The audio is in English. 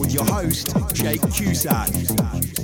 with your host, Jake Cusack.